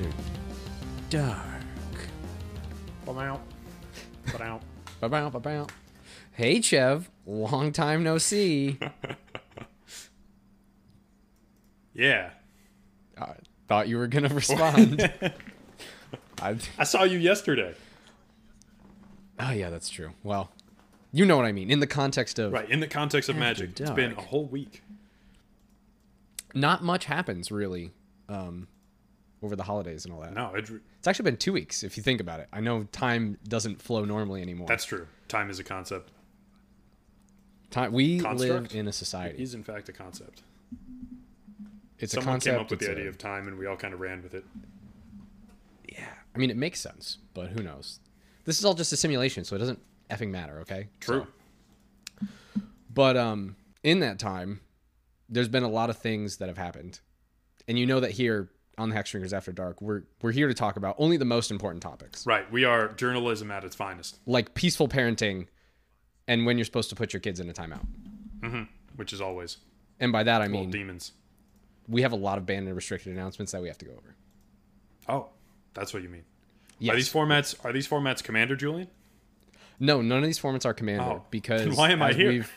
After Dark. Ba-bow. Ba-bow, ba-bow. Hey, Chev. Long time no see. Yeah. I thought you were going to respond. I, I saw you yesterday. oh, yeah, that's true. Well, you know what I mean. In the context of Right. In the context of magic. It's been a whole week. not much happens, really, um, over the holidays and all that. No, it, It's actually been two weeks, if you think about it. I know time doesn't flow normally anymore. that's true. Time is a concept. time. We Construct? live in a society. Is in fact a concept. It's a Someone concept. came up with the idea a- of time, and we all kind of ran with it. Yeah, I mean, it makes sense, but who knows? This is all just a simulation, so it doesn't effing matter. Okay. True. So- but um, in that time, there's been a lot of things that have happened, and you know that here on the Hex Drinkers After Dark, we're we're here to talk about only the most important topics, Right. We are journalism at its finest, like peaceful parenting, and when you're supposed to put your kids in a timeout. Mm-hmm. which is always And by that I mean demons. we have a lot of banned and restricted announcements that we have to go over. Oh, that's what you mean. Yes. Are these formats? Are these formats Commander Julian? No, none of these formats are commander Oh, because why am I here? we've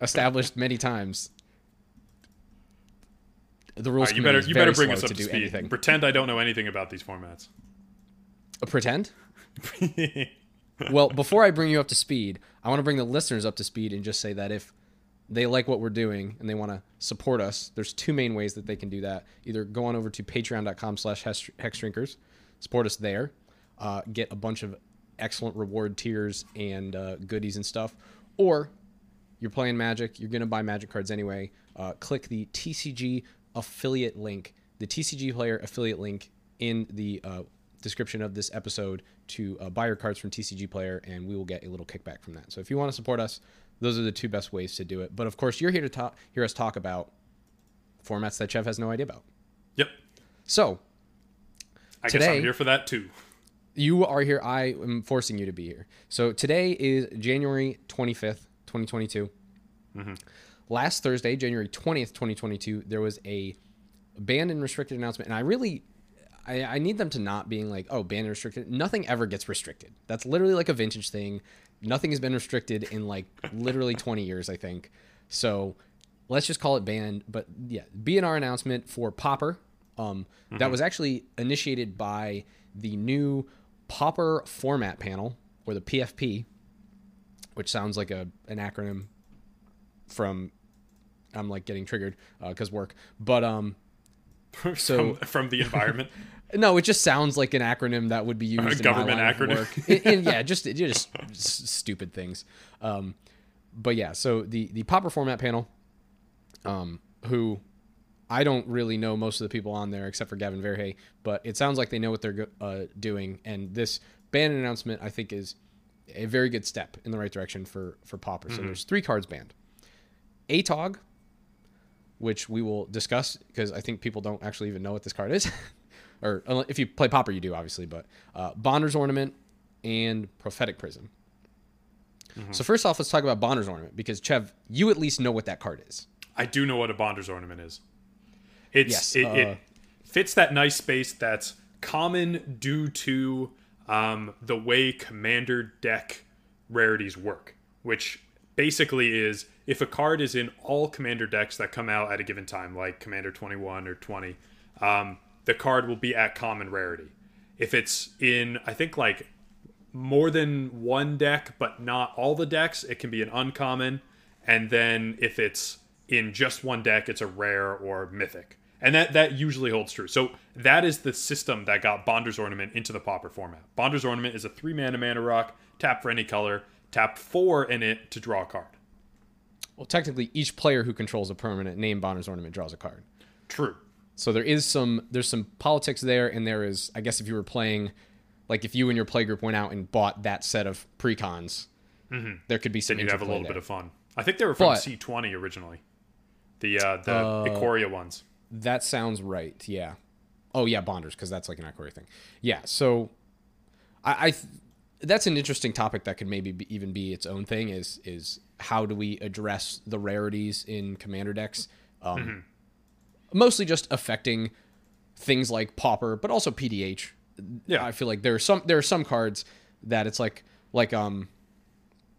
established many times. The rules right, you better you better bring us up to to speed. anything. Pretend I don't know anything about these formats. Uh, pretend. well, before I bring you up to speed, I want to bring the listeners up to speed and just say that if they like what we're doing and they want to support us, there's two main ways that they can do that. Either go on over to patreon.com slash hexdrinkers, support us there, uh, get a bunch of excellent reward tiers and uh, goodies and stuff, or you're playing Magic, you're going to buy Magic cards anyway, uh, click the TCG affiliate link, the TCG player affiliate link in the uh, description of this episode to uh, buy your cards from TCG player, and we will get a little kickback from that. So if you want to support us, those are the two best ways to do it. But of course, you're here to talk, hear us talk about formats that Chev has no idea about. Yep. So I guess Today- I'm here for that too. you are here. I am forcing you to be here. So today is January 25th, 2022. Last Thursday, January 20th, 2022, there was a banned and restricted announcement. And I really, I, I need them to not being like, oh, banned and restricted. Nothing ever gets restricted. That's literally like a vintage thing. Nothing has been restricted in like literally 20 years, I think. So let's just call it banned. But yeah, BNR announcement for Pauper. Um, That was actually initiated by the new Pauper format panel, or the PFP, which sounds like a an acronym from. I'm like getting triggered because work, but um, So- from, from the environment. no, it just sounds like an acronym that would be used in government my line of acronym. work. In- in- yeah, just just s- stupid things. Um, but yeah, so the the Pauper format panel, um, who I don't really know most of the people on there except for Gavin Verhey, but it sounds like they know what they're uh, doing, and this ban announcement I think is a very good step in the right direction for for Pauper. So there's three cards banned. Atog, which we will discuss because I think people don't actually even know what this card is. or if you play Pauper, you do, obviously. But uh, Bonder's Ornament and Prophetic Prism. So first off, let's talk about Bonder's Ornament because Chev, you at least know what that card is. I do know what a Bonder's ornament is. It's Yes, it, uh, it fits that nice space that's common due to um, the way commander deck rarities work, which basically is if a card is in all commander decks that come out at a given time, like Commander 21 or 20, um, the card will be at common rarity. If it's in, I think like more than one deck, but not all the decks, it can be an uncommon. And then if it's in just one deck, it's a rare or mythic. And that, that usually holds true. So that is the system that got Bonder's Ornament into the Pauper format. Bonder's Ornament is a three mana mana rock, tap for any color, tap four in it to draw a card. Well, technically, each player who controls a permanent named Bonder's Ornament draws a card. True. So there is some there's some politics there, and there is I guess if you were playing, like if you and your playgroup went out and bought that set of precons, there could be some Then you'd have a little there. bit of fun. I think they were from C20 originally. The uh, the Ikoria ones. That sounds right. Yeah. Oh yeah, bonders because that's like an Ikoria thing. Yeah. So, I, I th- that's an interesting topic that could maybe be, even be its own thing. Is is how do we address the rarities in commander decks? Um, Mostly just affecting things like Pauper, but also PDH. Yeah. I feel like there are some there are some cards that it's like like um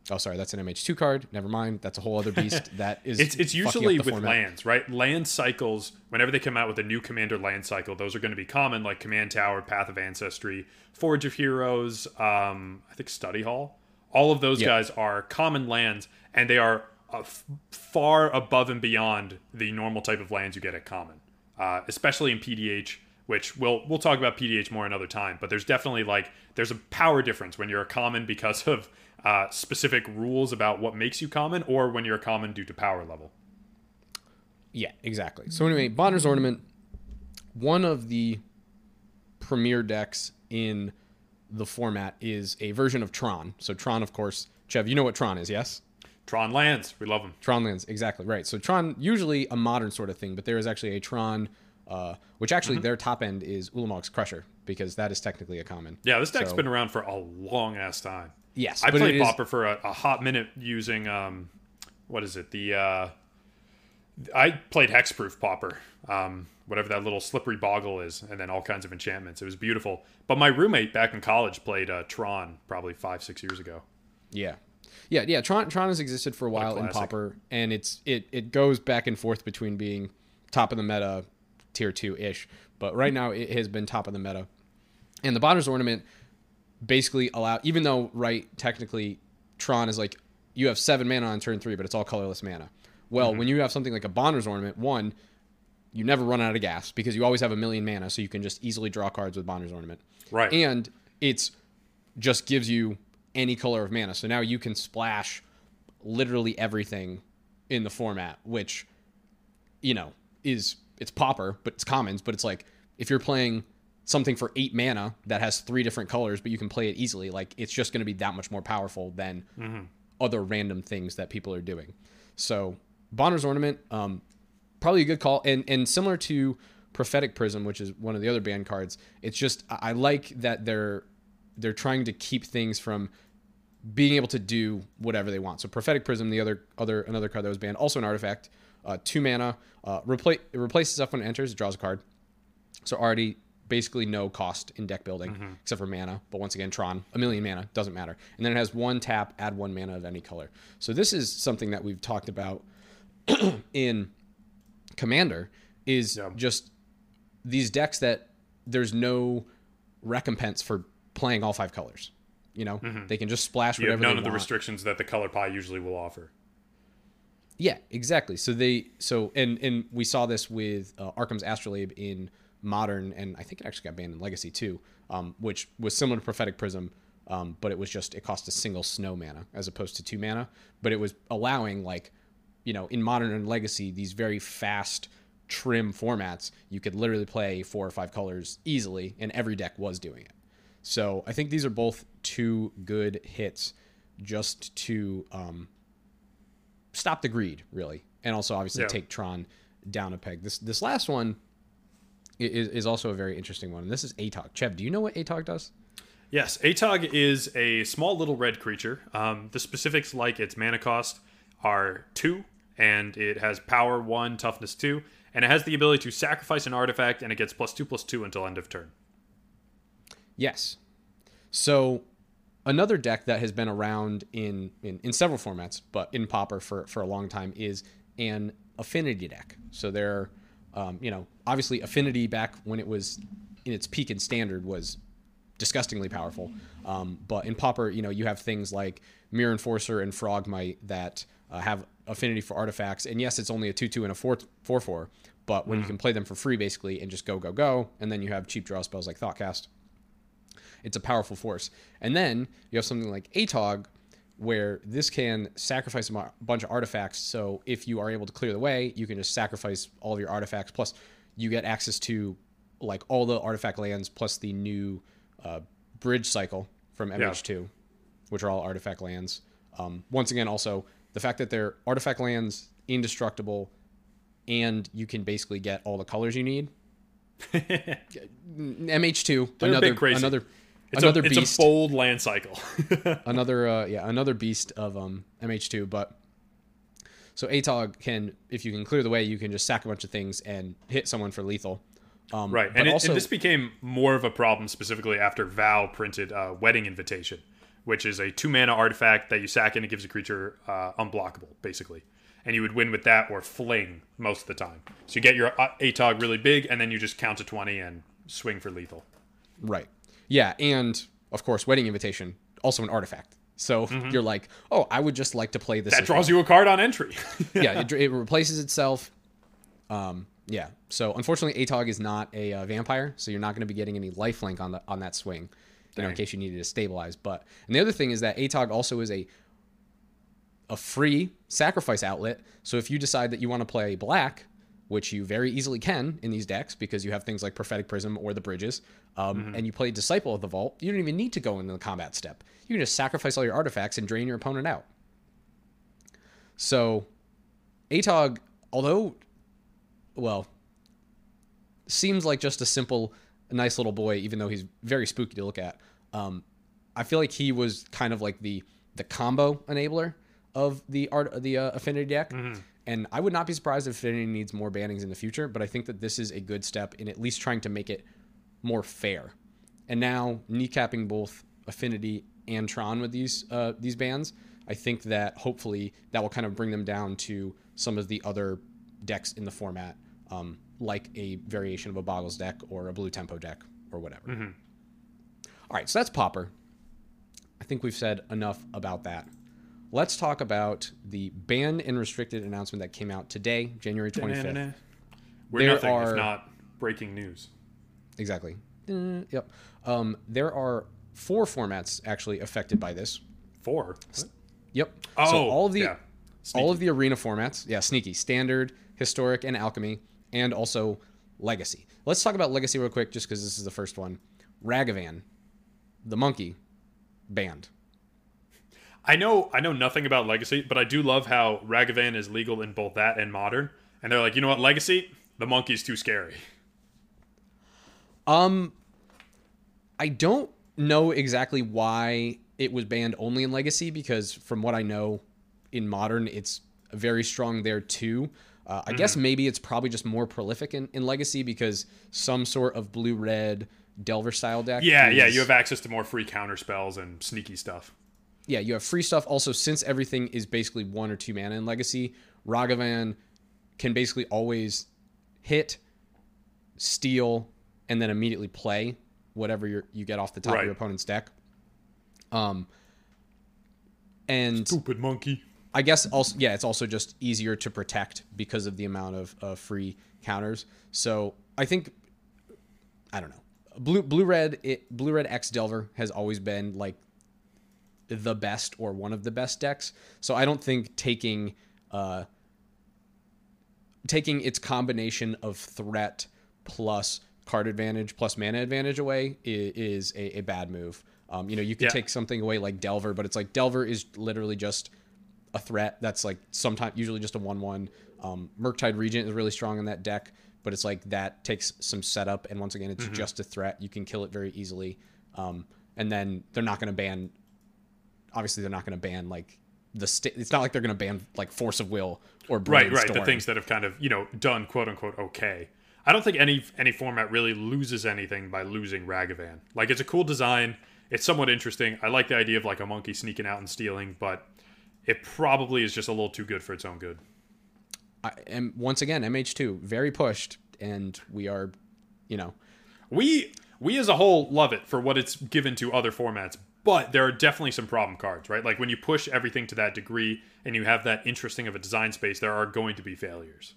oh sorry that's an MH2 card never mind that's a whole other beast that is It's it's usually with format. lands, right? Land cycles. Whenever they come out with a new commander land cycle, those are going to be common, like Command Tower, Path of Ancestry, Forge of Heroes. Um, I think Study Hall. All of those Yeah. guys are common lands, and they are uh, f- far above and beyond the normal type of lands you get at common, uh, especially in PDH. Which we'll we'll talk about PDH more another time, but there's definitely like there's a power difference when you're a common because of uh, specific rules about what makes you common, or when you're common due to power level. Yeah, exactly. So anyway, Bonder's Ornament, one of the premier decks in the format is a version of Tron. So Tron, of course, Chev, you know what Tron is, yes? Tron lands, we love them. Tron lands, exactly right. So Tron, usually a modern sort of thing, but there is actually a Tron, uh, which actually Mm-hmm. their top end is Ulamog's Crusher because that is technically a common. Yeah, this deck's So- been around for a long ass time. Yes, I played it is- for a, a hot minute using um, what is it? The uh, I played Hexproof Pauper, um, whatever that little slippery boggle is, and then all kinds of enchantments. It was beautiful. But my roommate back in college played uh, Tron probably five six years ago. Yeah. Yeah, yeah. Tron Tron has existed for a while in Pauper, and it's it it goes back and forth between being top of the meta, tier two ish, but right now it has been top of the meta. And the Bonder's Ornament basically allow, even though right technically Tron is like you have seven mana on turn three, but it's all colorless mana. Well, when mm-hmm. you have something like a Bonder's Ornament, one, you never run out of gas because you always have a million mana, so you can just easily draw cards with Bonder's Ornament. Right. And it's just gives you any color of mana. So now you can splash literally everything in the format, which, you know, is it's pauper, but it's commons, but it's like if you're playing something for eight mana that has three different colors, but you can play it easily, like it's just going to be that much more powerful than other random things that people are doing. So Bonder's Ornament, um, probably a good call, and and similar to Prophetic Prism, which is one of the other band cards. It's just I I like that they're they're trying to keep things from being able to do whatever they want. So Prophetic Prism, the other other another card that was banned, also an artifact, uh, two mana, uh, replace it replaces stuff when it enters, it draws a card. So already basically no cost in deck building except for mana. But once again, Tron, a million mana, doesn't matter. And then it has one tap, add one mana of any color. So this is something that we've talked about in Commander is Yeah. just these decks that there's no recompense for playing all five colors. You know, they can just splash whatever none of the restrictions that the color pie usually will offer. Yeah, exactly. So they so and and we saw this with uh, Arcum's Astrolabe in Modern, and I think it actually got banned in Legacy too, um, which was similar to Prophetic Prism, um, but it was just it cost a single snow mana as opposed to two mana, but it was allowing like, you know, in Modern and Legacy these very fast trim formats you could literally play four or five colors easily, and every deck was doing it. So I think these are both two good hits, just to um, stop the greed, really, and also obviously Yeah. take Tron down a peg. This this last one is, is also a very interesting one. And this is Atog. Chev, do you know what Atog does? Yes, Atog is a small little red creature. Um, the specifics, like its mana cost, are two, and it has power one, toughness two, and it has the ability to sacrifice an artifact, and it gets plus two, plus two until end of turn. Yes. So another deck that has been around in, in, in several formats, but in Pauper for, for a long time is an affinity deck. So there, um, you know, obviously affinity back when it was in its peak and standard was disgustingly powerful. Um, but in Pauper, you know, you have things like Myr Enforcer and Frogmite that uh, have affinity for artifacts. And yes, it's only a 2 2 and a 4 4 4, but when you can play them for free basically and just go, go, go, and then you have cheap draw spells like Thoughtcast, it's a powerful force. And then you have something like Atog, where this can sacrifice a bunch of artifacts. So if you are able to clear the way, you can just sacrifice all of your artifacts. Plus, you get access to like all the artifact lands plus the new uh, bridge cycle from MH2, which are all artifact lands. Um, once again, also the fact that they're artifact lands, indestructible, and you can basically get all the colors you need. MH2, They're another another It's, another a, it's beast a bold land cycle. another uh, yeah another beast of um, MH2. But so Atog can if you can clear the way, you can just sack a bunch of things and hit someone for lethal. Um, Right, and, it, also, and this became more of a problem specifically after Vow printed uh, Wedding Invitation, which is a two mana artifact that you sack and it gives a creature uh, unblockable, basically. And you would win with that or Fling most of the time. So you get your uh, ATOG really big, and then you just count to 20 and swing for lethal. Right. Yeah, and of course, wedding invitation also an artifact. So you're like, oh, I would just like to play this. Mm-hmm. That draws you a card on entry. yeah, it, it replaces itself. Um, yeah. So unfortunately, Atog is not a uh, vampire, so you're not going to be getting any lifelink on the on that swing, you know, in case you needed to stabilize. But and the other thing is that Atog also is a a free sacrifice outlet. So if you decide that you want to play black, which you very easily can in these decks because you have things like prophetic prism or the bridges, um, and you play disciple of the vault, you don't even need to go into the combat step. You can just sacrifice all your artifacts and drain your opponent out. So Atog, although, well, seems like just a simple, nice little boy, even though he's very spooky to look at. Um, I feel like he was kind of like the the combo enabler of the art of the uh, affinity deck. And I would not be surprised if Affinity needs more bannings in the future, but I think that this is a good step in at least trying to make it more fair. And now kneecapping both Affinity and Tron with these uh, these bans, I think that hopefully that will kind of bring them down to some of the other decks in the format, um, like a variation of a Boggles deck or a Blue Tempo deck or whatever. All right, so that's Pauper. I think we've said enough about that. Let's talk about the ban and restricted announcement that came out today, January 25th. We're There nothing are- if not breaking news. Exactly. Yep. Um, there are four formats actually affected by this. Four. What? Yep. Oh, so all of the yeah. all of the arena formats, yeah, sneaky, standard, historic, and alchemy, and also legacy. Let's talk about legacy real quick, just because this is the first one. Ragavan, the monkey, banned. I know I know nothing about Legacy, but I do love how Ragavan is legal in both that and modern. And they're like, you know what, Legacy? The monkey's too scary. Um, I don't know exactly why it was banned only in Legacy because from what I know, in Modern it's very strong there too. Uh, I guess maybe it's probably just more prolific in, in Legacy because some sort of blue red Delver style deck. Yeah, yeah, you have access to more free counter spells and sneaky stuff. Yeah, you have free stuff. Also, since everything is basically one or two mana in Legacy, Ragavan can basically always hit, steal, and then immediately play whatever you you get off the top Right. of your opponent's deck. Um, and Stupid monkey. I guess also yeah, it's also just easier to protect because of the amount of, of free counters. So I think I don't know. Blue blue red it, blue red X Delver has always been like the best or one of the best decks. So I don't think taking uh taking its combination of threat plus card advantage plus mana advantage away is, is a, a bad move. Um, you know, you could Yeah. take something away like Delver, but it's like Delver is literally just a threat that's like sometimes usually just a one one. Um, Murktide Regent is really strong in that deck, but it's like that takes some setup, and once again, it's just a threat. You can kill it very easily, um, and then they're not going to ban. Obviously, they're not going to ban like the. state. it's not like they're going to ban like Force of Will or Right, right. The things that have kind of, you know, done quote unquote okay. I don't think any any format really loses anything by losing Ragavan. Like it's a cool design. It's somewhat interesting. I like the idea of like a monkey sneaking out and stealing, but it probably is just a little too good for its own good. I, and once again, MH2 very pushed, and we are, you know, We we as a whole love it for what it's given to other formats, but there are definitely some problem cards, right? Like when you push everything to that degree and you have that interesting of a design space, there are going to be failures.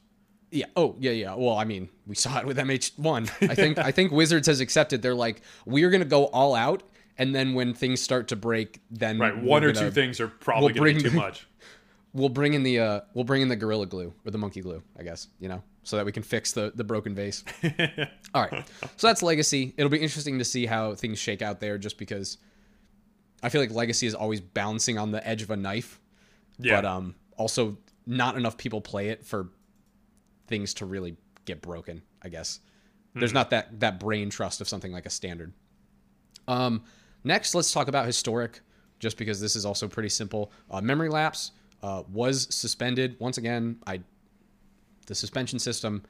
Yeah. Oh, yeah, yeah. Well, I mean, we saw it with MH1. I think I think Wizards has accepted. They're like, we're gonna go all out, and then when things start to break, then Right, one or gonna- two things are probably we'll going to be too much. We'll bring in the uh, we'll bring in the gorilla glue or the monkey glue, I guess. You know, so that we can fix the the broken vase. all right. So that's Legacy. It'll be interesting to see how things shake out there, just because I feel like Legacy is always bouncing on the edge of a knife. Yeah. but um, also not enough people play it for things to really get broken. I guess there's not that that brain trust of something like a standard. Um, next, let's talk about historic, just because this is also pretty simple. Uh, memory lapse uh, was suspended once again. I the suspension system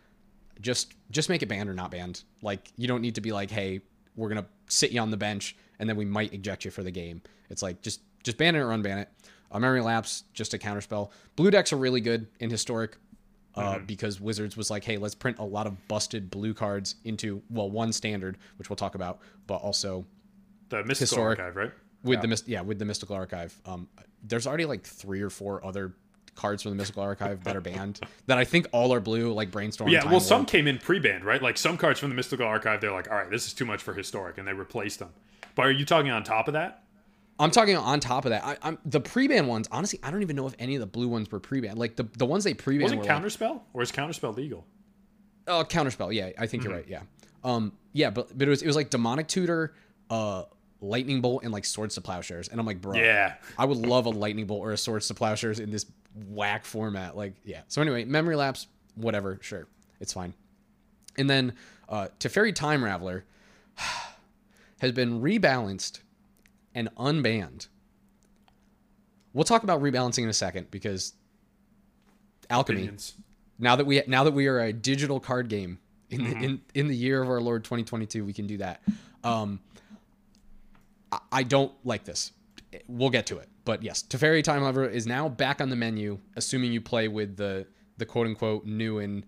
just just make it banned or not banned. Like you don't need to be like, hey, we're gonna sit you on the bench and then we might eject you for the game. It's like just just ban it or unban it. Uh, memory lapse, just a counterspell. Blue decks are really good in historic. Uh, Mm-hmm. because Wizards was like, hey, let's print a lot of busted blue cards into well, one standard, which we'll talk about, but also The mystical Historic. archive, right? with Yeah. the yeah with the mystical archive um there's already like three or four other cards from the mystical archive that are banned that i think all are blue like brainstorm Yeah, well, some came in pre-banned, right? Like some cards from the Mystical Archive, they're like, all right, this is too much for historic, and they replaced them. But are you talking on top of that? i'm talking on top of that I, i'm the pre-ban ones honestly i don't even know if any of the blue ones were pre-banned like the, the ones they pre-banned Was it were like, Counterspell, or is Counterspell legal? Oh, counterspell. Yeah, I think Mm-hmm. you're right. Yeah. Um. Yeah, but but it was it was like demonic tutor, uh, lightning bolt, and like swords to plowshares, and I'm like, bro, Yeah. I would love a lightning bolt or a swords to plowshares in this whack format. Like, yeah. So anyway, memory lapse, whatever, sure, it's fine. And then uh, Teferi Time Raveler has been rebalanced and unbanned. We'll talk about rebalancing in a second because alchemy Opinions. now that we now that we are a digital card game in Mm-hmm. the, in in the year of our Lord 2022, we can do that. Um, I, I don't like this. We'll get to it, but yes, Teferi Time Raveler is now back on the menu, assuming you play with the the quote unquote new and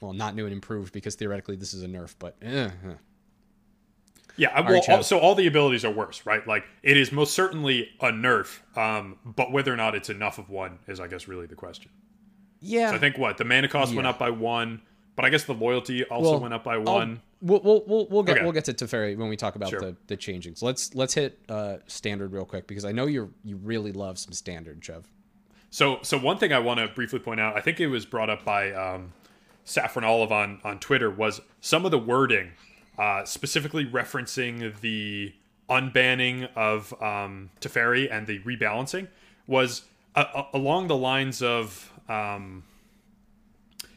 well, not new and improved because theoretically this is a nerf, but eh, eh. Yeah, well, all, so all the abilities are worse, right? Like it is most certainly a nerf, um, but whether or not it's enough of one is, I guess, really the question. yeah. So I think what the mana cost went up by one, but I guess the loyalty also Well, went up by I'll- one. We'll, we'll, we'll, we'll get Okay. we'll get to Teferi when we talk about Sure. the the changing. So let's let's hit uh, standard real quick because I know you you really love some standard, Chev. So, so one thing I want to briefly point out, I think it was brought up by um, Saffron Olive on on Twitter, was some of the wording, uh, specifically referencing the unbanning of um, Teferi and the rebalancing, was uh, uh, along the lines of. Um,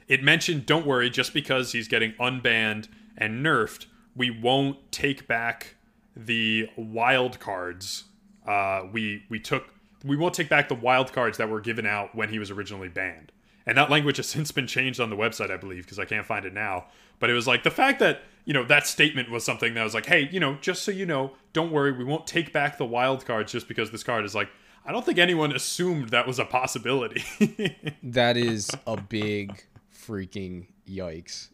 it mentioned, "Don't worry, just because he's getting unbanned and nerfed, we won't take back the wild cards. Uh, we we took we won't take back the wild cards that were given out when he was originally banned." And that language has since been changed on the website, I believe, because I can't find it now. But it was like the fact that you know that statement was something that was like, "Hey, you know, just so you know, don't worry, we won't take back the wild cards just because this card is like." I don't think anyone assumed that was a possibility. That is a big freaking yikes.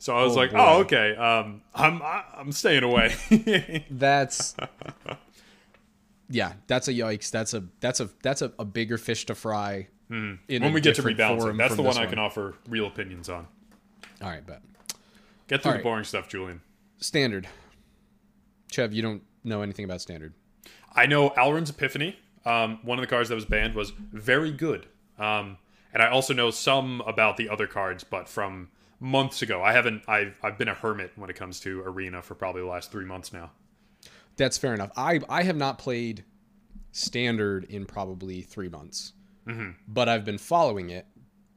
So I was Oh, like, boy. "Oh, okay. Um, I'm I'm staying away." That's yeah, that's a yikes. That's a that's a that's a, a bigger fish to fry. in Hmm. when we get to rebalancing, that's the one I can offer real opinions on. All right, bet Get through All the right. boring stuff, Julian. standard. Chev, you don't know anything about standard. I know Alrund's Epiphany. Um, one of the cards that was banned was very good. Um, and I also know some about the other cards, but from months ago. I haven't. I've I've been a hermit when it comes to Arena for probably the last three months now. That's fair enough. I I have not played standard in probably three months, Mm-hmm. but I've been following it,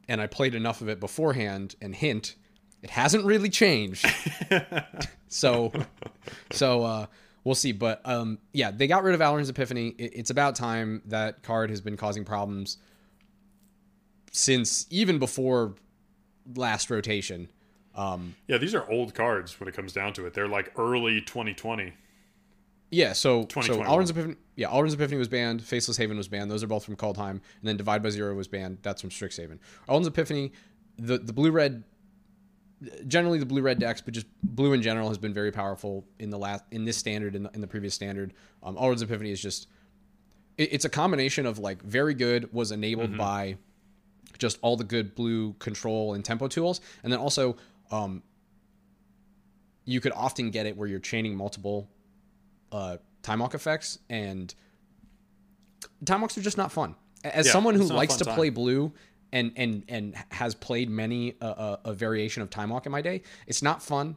and I played enough of it beforehand. And hint, it hasn't really changed. so, so uh, we'll see. But um, yeah, they got rid of Alrund's Epiphany. It, it's about time. That card has been causing problems since even before last rotation. Um, Yeah, these are old cards when it comes down to it. They're like early 2020. Yeah, so so 2021. Alrund's Epiphany, yeah, Alrund's Epiphany was banned. Faceless Haven was banned. Those are both from Kaldheim, and then Divide by Zero was banned. That's from Strixhaven. Alrund's Epiphany, the the blue red, generally the blue red decks, but just blue in general has been very powerful in the last in this standard in the, in the previous standard. Um, Alrund's Epiphany is just it, it's a combination of like very good was enabled by just all the good blue control and tempo tools, and then also um, you could often get it where you're chaining multiple uh, time walk effects, and time walks are just not fun. As Yeah, someone who it's not a likes to time. play blue and and and has played many uh, uh, a variation of time walk in my day, it's not fun,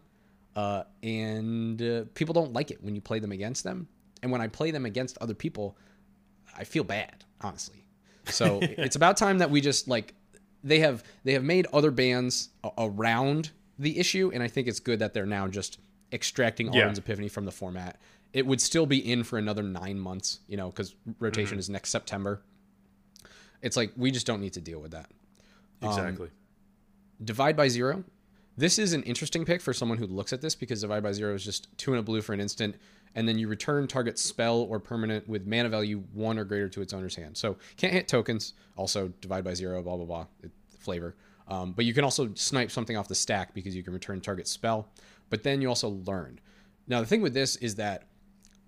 uh, and uh, people don't like it when you play them against them. And when I play them against other people, I feel bad, honestly. So it's about time that we just like they have they have made other bands a- around the issue, and I think it's good that they're now just extracting Yeah. Alrund's Epiphany from the format. It would still be in for another nine months, you know, because rotation Mm-hmm. is next September. It's like we just don't need to deal with that. Exactly. Divide by Zero. This is an interesting pick for someone who looks at this because Divide by Zero is just two in a blue for an instant, and then you return target spell or permanent with mana value one or greater to its owner's hand. So can't hit tokens. Also Divide by Zero, blah blah blah. It, flavor. Um, but you can also snipe something off the stack because you can return target spell. But then you also learn. Now the thing with this is that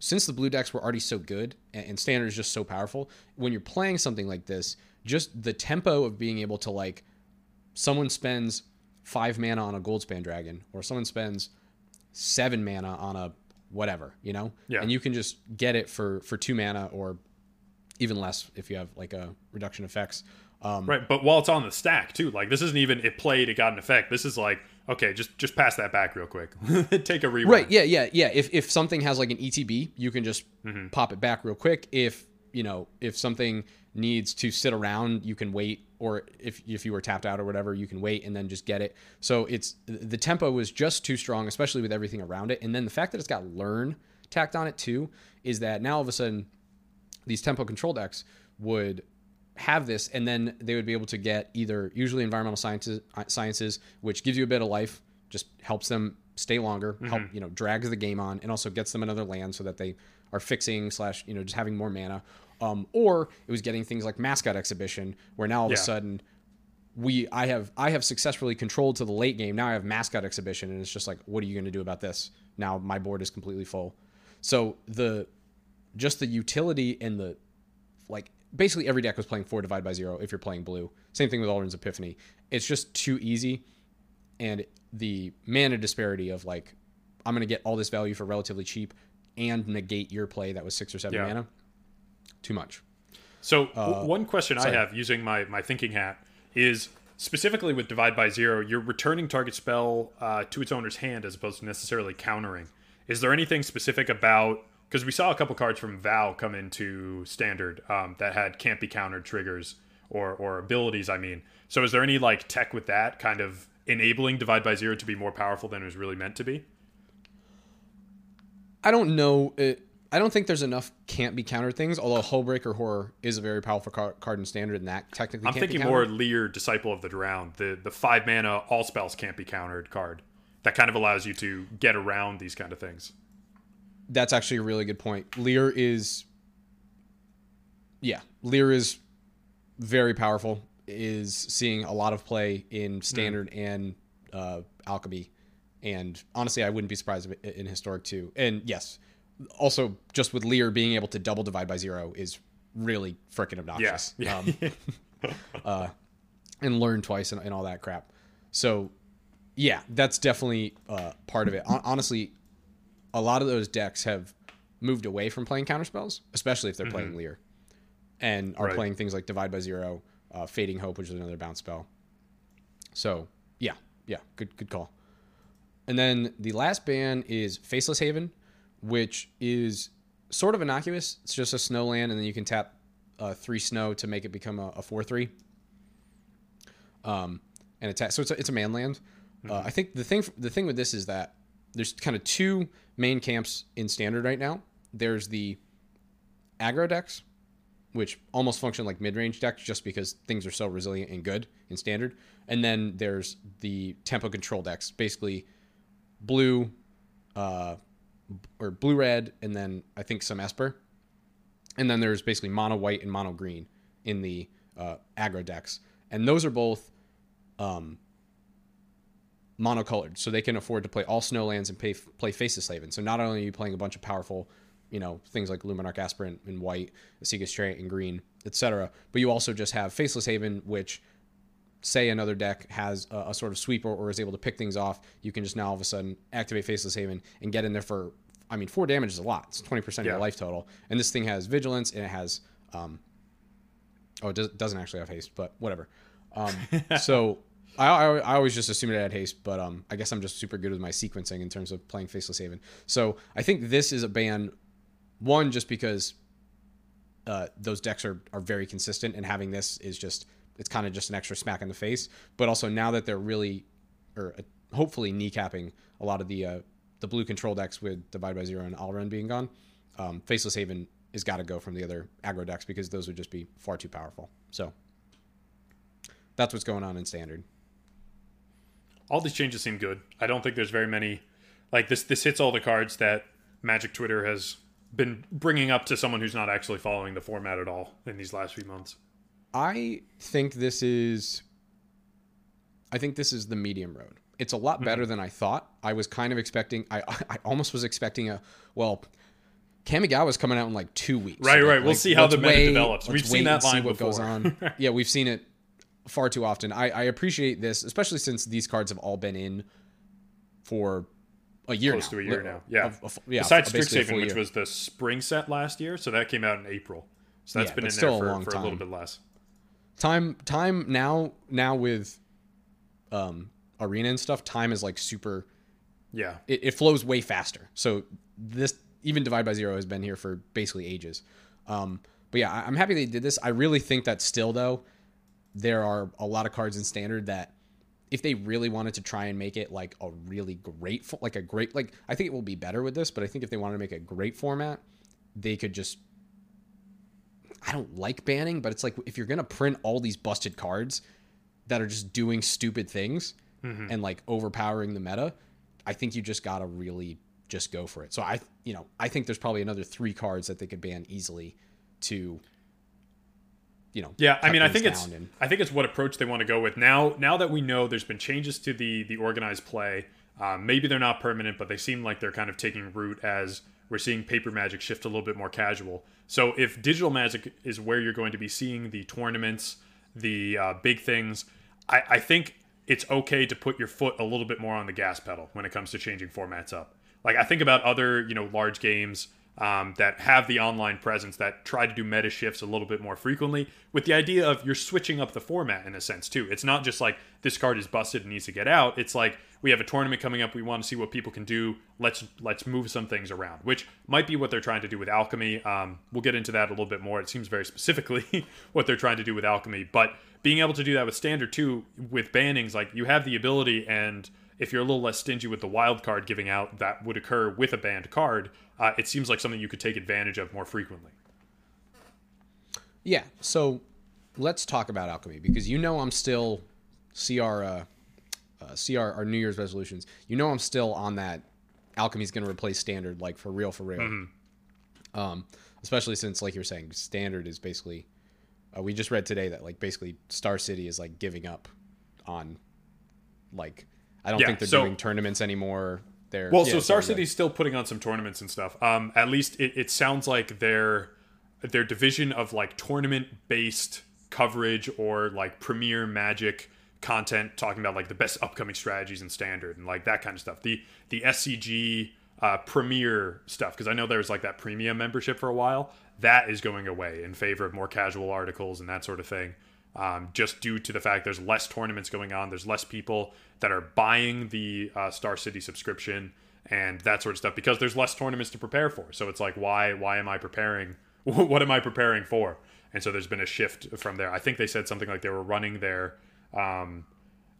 since the blue decks were already so good and standard is just so powerful, when you're playing something like this, just the tempo of being able to like someone spends five mana on a goldspan dragon or someone spends seven mana on a whatever, you know? Yeah. And you can just get it for for two mana or even less if you have like a reduction effects. Um, right, but while it's on the stack too, like this isn't even it played, it got an effect. This is like okay, just just pass that back real quick. Take a rewind. Right. Yeah. Yeah. Yeah. If if something has like an ETB, you can just Mm-hmm. pop it back real quick. If you know if something needs to sit around, you can wait, or if if you were tapped out or whatever, you can wait and then just get it. So it's the tempo was just too strong, especially with everything around it, and then the fact that it's got learn tacked on it too is that now all of a sudden these tempo control decks would have this and then they would be able to get either usually environmental sciences sciences which gives you a bit of life just helps them stay longer help mm-hmm. you know drags the game on and also gets them another land so that they are fixing slash you know just having more mana um, or it was getting things like mascot exhibition where now all of a sudden we I have I have successfully controlled to the late game. Now I have mascot exhibition, and it's just like, what are you going to do about this? Now my board is completely full. So the just the utility and the like basically every deck was playing four divide by zero if you're playing blue. Same thing with Alrund's Epiphany. It's just too easy, and the mana disparity of like I'm going to get all this value for relatively cheap and negate your play that was six or seven Yeah. mana. Too much. So w- one question I Uh, have using my my thinking hat is specifically with divide by zero, you're returning target spell uh, to its owner's hand as opposed to necessarily countering. Is there anything specific about because we saw a couple cards from Vow come into standard um, that had can't be countered triggers or or abilities? I mean, so is there any like tech with that kind of enabling divide by zero to be more powerful than it was really meant to be? I don't know. It, I don't think there's enough can't be countered things. Although Hullbreaker Horror is a very powerful car, card in standard, and that technically I'm thinking more. Lier, Disciple of the Drowned, the the five mana all spells can't be countered card. That kind of allows you to get around these kind of things. That's actually a really good point. Lier is, yeah, Lier is very powerful. Is seeing a lot of play in standard and uh, alchemy, and honestly, I wouldn't be surprised in historic too. And yes, also just with Lier being able to double divide by zero is really freaking obnoxious. Yeah. Um, uh, and learn twice and, and all that crap. So, yeah, that's definitely uh, part of it. Hon- honestly, a lot of those decks have moved away from playing counterspells, especially if they're playing Lier, and are Right. playing things like Divide by Zero, uh, Fading Hope, which is another bounce spell. So, yeah, yeah, good good call. And then the last ban is Faceless Haven, which is sort of innocuous. It's just a snow land, and then you can tap uh, three snow to make it become a, a four three. Um, and attack. So it's a, it's a man land. Uh, I think the thing the thing with this is that there's kind of two main camps in standard right now. There's the aggro decks, which almost function like mid range decks just because things are so resilient and good in standard. And then there's the tempo control decks, basically blue, uh, or blue red, and then I think some Esper. And then there's basically mono white and mono green in the uh, aggro decks, and those are both um, monocolored, so they can afford to play all snowlands and pay, play Faceless Haven. So not only are you playing a bunch of powerful, you know, things like Luminarch Aspirant in white, Esika's Chariot in green, etc., but you also just have Faceless Haven, which say another deck has a, a sort of sweeper or is able to pick things off, you can just now all of a sudden activate Faceless Haven and get in there for, I mean, four damage is a lot. It's 20% of your life total. And this thing has vigilance and it has, um, oh, it does, doesn't actually have haste, but whatever. Um, so I, I, I always just assumed it had haste, but um, I guess I'm just super good with my sequencing in terms of playing Faceless Haven. So I think this is a ban, one, just because uh, those decks are, are very consistent, and having this is just it's kind of just an extra smack in the face. But also now that they're really, or uh, hopefully kneecapping a lot of the uh, the blue control decks with Divide by Zero and Alrund being gone, um, Faceless Haven has got to go from the other aggro decks because those would just be far too powerful. So that's what's going on in Standard. all these changes seem good. I don't think there's very many. Like this, this hits all the cards that Magic Twitter has been bringing up to someone who's not actually following the format at all in these last few months. I think this is I think this is the medium road. It's a lot better Mm-hmm. than I thought. I was kind of expecting I I almost was expecting a well Kamigawa's coming out in like two weeks. Right, right. We'll see how the meta wait- develops. We've seen that line what goes on. yeah, we've seen it far too often. I, I appreciate this, especially since these cards have all been in for a year Close now. to a year now. Yeah. a- a yeah. Besides Strixhaven, which year. was the spring set last year, so that came out in April. So that's Yeah, been in there a for, long for a little bit less. Time time now now with um arena and stuff time is like super Yeah. it, it flows way faster. So this even divide by zero has been here for basically ages. Um but yeah I- i'm happy they did this. I really think that still though there are a lot of cards in standard that if they really wanted to try and make it like a really great like a great like i think it will be better with this but i think if they wanted to make a great format they could just I don't like banning, but it's like if you're gonna print all these busted cards that are just doing stupid things and like overpowering the meta, I think you just gotta really just go for it. So I, you know, I think there's probably another three cards that they could ban easily to, you know. Yeah, I mean, I think it's and- I think it's what approach they want to go with now. Now that we know there's been changes to the the organized play, um, maybe they're not permanent, but they seem like they're kind of taking root as we're seeing paper magic shift a little bit more casual. So if digital magic is where you're going to be seeing the tournaments, the uh, big things, I, I think it's okay to put your foot a little bit more on the gas pedal when it comes to changing formats up. Like I think about other you know large games um, that have the online presence that try to do meta shifts a little bit more frequently with the idea of you're switching up the format in a sense too. It's not just like this card is busted and needs to get out. It's like we have a tournament coming up. We want to see what people can do. Let's let's move some things around, which might be what they're trying to do with alchemy. Um, we'll get into that a little bit more. It seems very specifically what they're trying to do with alchemy, but being able to do that with standard too, with bannings, like you have the ability and if you're a little less stingy with the wild card giving out that would occur with a banned card, uh, it seems like something you could take advantage of more frequently. Yeah. So let's talk about alchemy because you know I'm still CR uh, uh, CR our New Year's resolutions. You know I'm still on that. Alchemy's going to replace standard, like for real, for real. Um, especially since, like you're saying, standard is basically. Uh, we just read today that like basically Star City is like giving up on, like I don't Yeah, think they're so- doing tournaments anymore. They're Well, yeah, so Star City's still putting on some tournaments and stuff. Um, at least it, it sounds like their their division of like tournament based coverage or like premier Magic content, talking about like the best upcoming strategies in Standard and like that kind of stuff. The the SCG uh, premier stuff because I know there was like that premium membership for a while. That is going away in favor of more casual articles and that sort of thing. Um, just due to the fact there's less tournaments going on, there's less people that are buying the uh, Star City subscription and that sort of stuff because there's less tournaments to prepare for. So it's like, why why am I preparing? what am I preparing for? And so there's been a shift from there. I think they said something like they were running their um,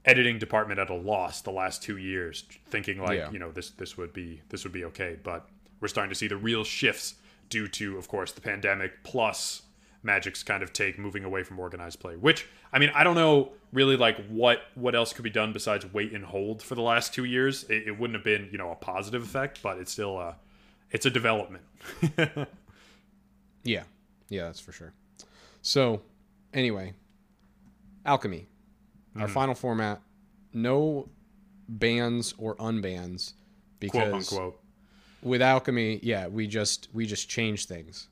editing department at a loss the last two years, thinking like Yeah. you know this this would be this would be okay. But we're starting to see the real shifts due to, of course, the pandemic plus Magic's kind of take moving away from organized play. Which I mean, I don't know really like what what else could be done besides wait and hold for the last two years. It, it wouldn't have been you know a positive effect, but it's still a it's a development. Yeah, yeah, that's for sure. So, anyway, alchemy, Mm-hmm. our final format, no bans or unbans because quote unquote. with alchemy, yeah, we just we just change things.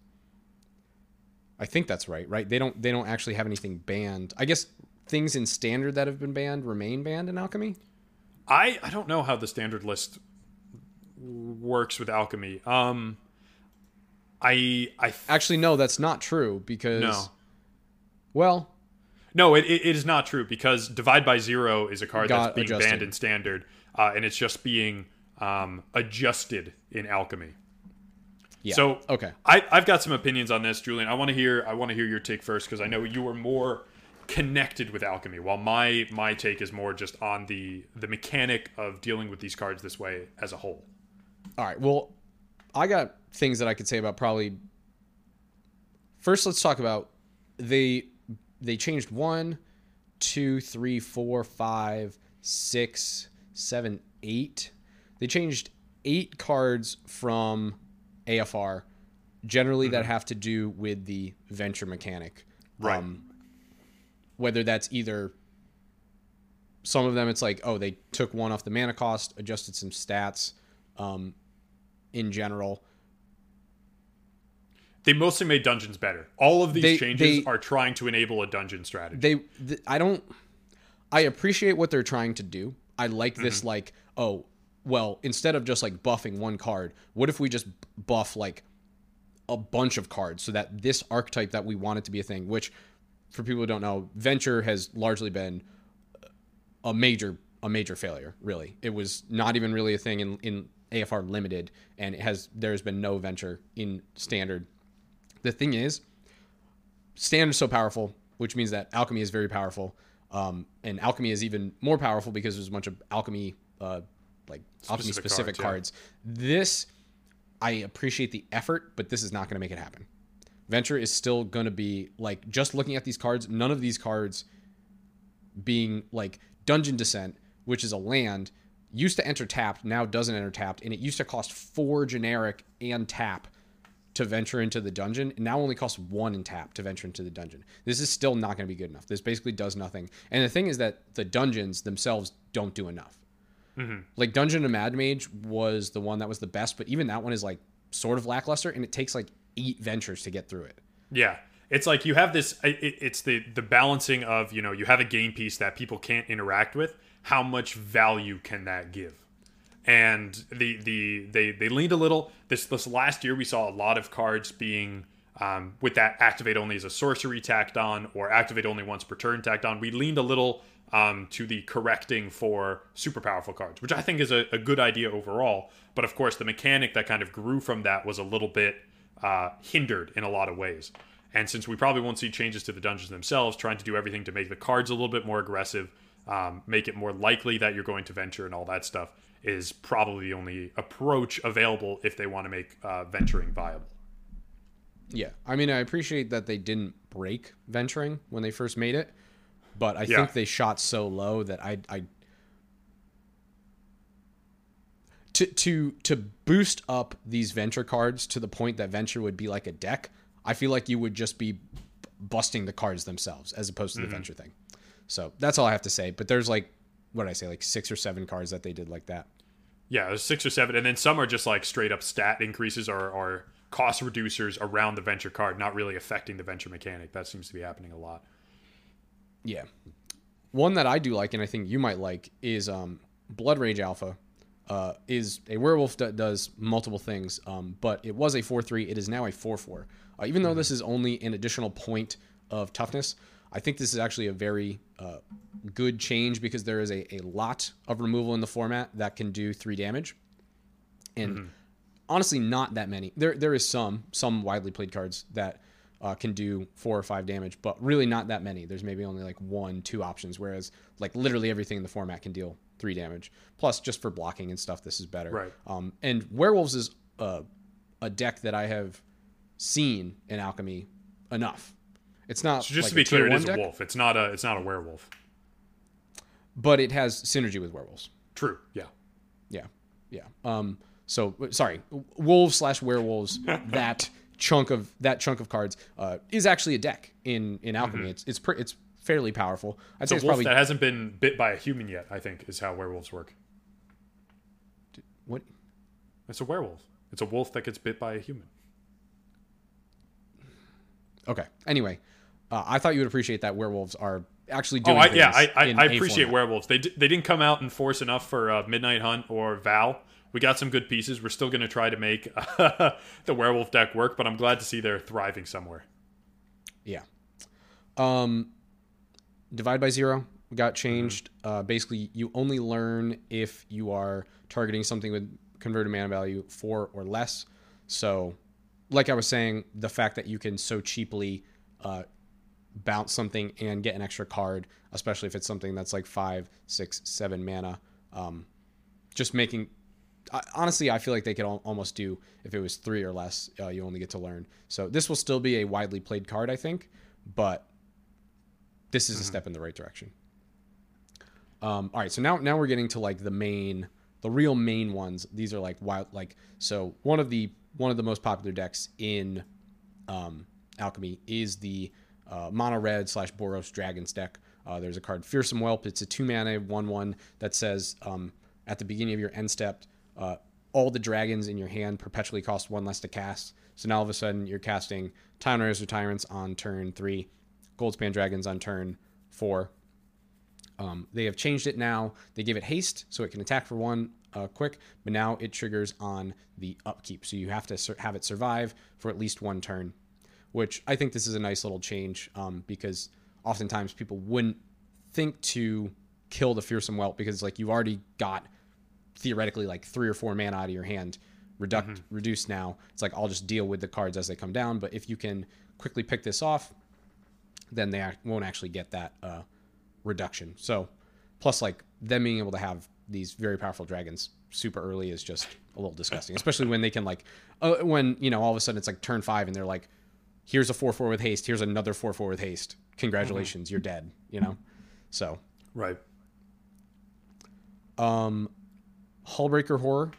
I think that's right, right? They don't they don't actually have anything banned. I guess things in standard that have been banned remain banned in alchemy. I I don't know how the standard list works with alchemy. Um, I I Actually, no, that's not true because no. well, No, it, it, it is not true because divide by zero is a card Got that's being adjusted. banned in standard, uh, and it's just being um, adjusted in alchemy. yeah. So okay. I, I've got some opinions on this, Julian. I want to hear I want to hear your take first because I know you are more connected with alchemy, while my my take is more just on the the mechanic of dealing with these cards this way as a whole. All right. Well, I got things that I could say about probably. First, let's talk about they they changed one, two, three, four, five, six, seven, eight. They changed eight cards from AFR, generally that have to do with the venture mechanic. Right. whether that's either some of them, it's like, oh, they took one off the mana cost, adjusted some stats um, in general. They mostly made dungeons better. All of these They- changes they- are trying to enable a dungeon strategy. they th- i don't i appreciate what they're trying to do i like this mm-hmm. like oh well instead of just like buffing one card what if we just buff like a bunch of cards so that this archetype that we want it to be a thing which for people who don't know venture has largely been a major a major failure really it was not even really a thing in in afr limited and it has there's been no venture in standard the thing is standard is so powerful, which means that alchemy is very powerful. Um, and alchemy is even more powerful because there's a bunch of alchemy, uh, like alchemy Specific cards, cards. This, I appreciate the effort, but this is not going to make it happen. Venture is still going to be like just looking at these cards. None of these cards being like Dungeon Descent, which is a land, used to enter tapped, now doesn't enter tapped, and it used to cost four generic and tap to venture into the dungeon. It now only costs one in tap to venture into the dungeon. This is still not going to be good enough. This basically does nothing. And the thing is that the dungeons themselves don't do enough. Mm-hmm. Like Dungeon of Mad Mage was the one that was the best, but even that one is like sort of lackluster, and it takes like eight ventures to get through it. Yeah, it's like you have this. It, it's the the balancing of you know you have a game piece that people can't interact with. How much value can that give? And the the they they leaned a little. This this last year we saw a lot of cards being. Um, with that activate only as a sorcery tacked on or activate only once per turn tacked on we leaned a little um, to the correcting for super powerful cards which i think is a, a good idea overall but of course the mechanic that kind of grew from that was a little bit uh, hindered in a lot of ways and since we probably won't see changes to the dungeons themselves, trying to do everything to make the cards a little bit more aggressive, um, make it more likely that you're going to venture and all that stuff, is probably the only approach available if they want to make uh, venturing viable. Yeah, I mean, I appreciate that they didn't break venturing when they first made it, but I Yeah. think they shot so low that I, I to to to boost up these venture cards to the point that venture would be like a deck. I feel like you would just be busting the cards themselves as opposed to the venture thing. So that's all I have to say. But there's like what did I say, like six or seven cards that they did like that. Yeah, there's six or seven, and then some are just like straight up stat increases or, or cost reducers around the venture card, not really affecting the venture mechanic. That seems to be happening a lot. Yeah. One that I do like, and I think you might like, is um, Bloodrage Alpha. Uh, is a werewolf that does multiple things, um, but it was a 4 3. It is now a 4 4. Uh, even though this is only an additional point of toughness, I think this is actually a very uh, good change because there is a, a lot of removal in the format that can do 3 damage. And honestly, not that many. There There is some, some widely played cards that uh, can do four or five damage, but really not that many. There's maybe only like one, two options, whereas like literally everything in the format can deal three damage. Plus, just for blocking and stuff, this is better. Right. Um, and werewolves is uh, a deck that I have seen in alchemy enough. It's not So just like to be clear, it is is a wolf. It's not a it's not a werewolf. but it has synergy with werewolves. True. Yeah. Yeah, yeah. Um, so sorry, wolves slash werewolves. that chunk of that chunk of cards uh, is actually a deck in in alchemy. It's it's pre- it's fairly powerful. I'd say It's wolf probably that hasn't been bit by a human yet. I think is how werewolves work. what It's a werewolf. It's a wolf that gets bit by a human. Okay. Anyway, uh, I thought you would appreciate that werewolves are actually Oh, doing. I, yeah, I, I, I appreciate format. werewolves. They, d- they didn't come out in force enough for uh, Midnight Hunt or Vow. We got some good pieces. We're still going to try to make the werewolf deck work, but I'm glad to see they're thriving somewhere. Yeah. Um, divide by zero got changed. Uh, basically, you only learn if you are targeting something with converted mana value four or less. So, like I was saying, the fact that you can so cheaply uh, bounce something and get an extra card, especially if it's something that's like five, six, seven mana, um, just making. I, honestly, I feel like they could al- almost do if it was three or less. Uh, you only get to learn. So this will still be a widely played card, I think, but this is a step in the right direction. Um, all right, so now now we're getting to like the main, the real main ones. These are like wild, like so one of the one of the most popular decks in um, Alchemy is the uh, mono red slash Boros Dragons deck. Uh, there's a card Fearsome Whelp. It's a two mana one one that says um, at the beginning of your end step, uh, all the dragons in your hand perpetually cost one less to cast. So now all of a sudden you're casting Time Raiders or Tyrants on turn three, Goldspan Dragons on turn four. Um, they have changed it now. They give it haste so it can attack for one uh, quick, but now it triggers on the upkeep. So you have to sur- have it survive for at least one turn, which I think this is a nice little change um, because oftentimes people wouldn't think to kill the fearsome whelp because like you've already got theoretically like three or four mana out of your hand reduct mm-hmm. reduced now. It's like i'll just deal with the cards as they come down. But if you can quickly pick this off then they won't actually get that uh, reduction. So plus like them being able to have these very powerful dragons super early is just a little disgusting especially when they can like uh, when you know all of a sudden it's like turn five and they're like here's a 4-4 with haste here's another 4-4 with haste. Congratulations mm-hmm. you're dead you know? So. Right. Um hullbreaker horror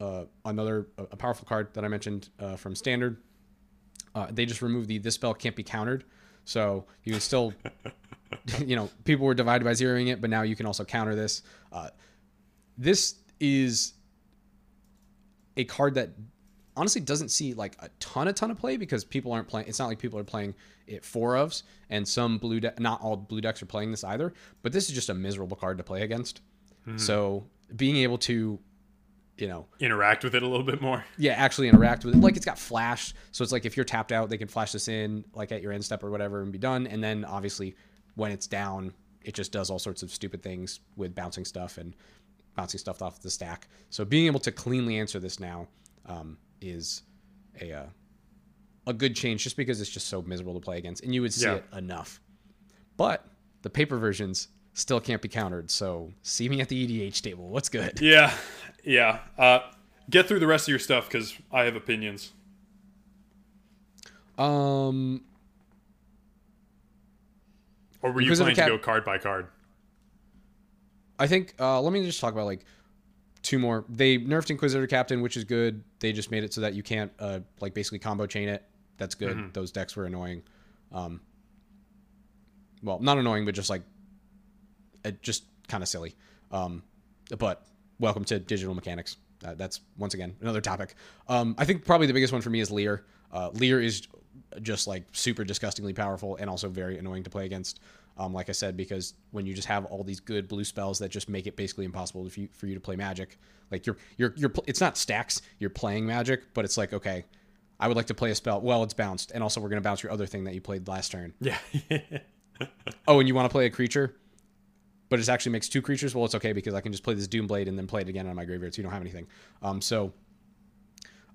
uh, another a powerful card that i mentioned uh, from standard. Uh, they just removed the this spell can't be countered so you can still you know people were divided by zeroing it but now you can also counter this. Uh, this is a card that honestly doesn't see like a ton a ton of play because people aren't playing it's not like people are playing it four ofs and some blue de- not all blue decks are playing this either but this is just a miserable card to play against. Mm-hmm. so being able to you know interact with it a little bit more. Yeah actually interact with it. Like it's got flash so it's like if you're tapped out they can flash this in like at your end step or whatever and be done and then obviously when it's down it just does all sorts of stupid things with bouncing stuff and bouncing stuff off the stack. So being able to cleanly answer this now um, is a uh, a good change just because it's just so miserable to play against, and you would see yeah. it enough. But the paper versions still can't be countered. So see me at the EDH table. What's good? Yeah, yeah. Uh, get through the rest of your stuff because I have opinions. Um. Or were you planning to go card by card? I think. Uh, let me just talk about like two more. They nerfed Inquisitor Captain, which is good. They just made it so that you can't uh, like basically combo chain it. That's good. Mm-hmm. Those decks were annoying. Um, well, not annoying, but just like it just kind of silly. Um, but welcome to digital mechanics. Uh, that's once again another topic. Um, I think probably the biggest one for me is Lier. Uh, Lier is just like super disgustingly powerful and also very annoying to play against. Um, like I said, because when you just have all these good blue spells that just make it basically impossible for you, for you to play Magic, like you're you're you're it's not stacks. You're playing Magic, but it's like okay, I would like to play a spell. Well, it's bounced, and also we're gonna bounce your other thing that you played last turn. Yeah. oh, and you want to play a creature, but it actually makes two creatures. Well, it's okay because I can just play this Doomblade and then play it again on my graveyard, so you don't have anything. Um, so.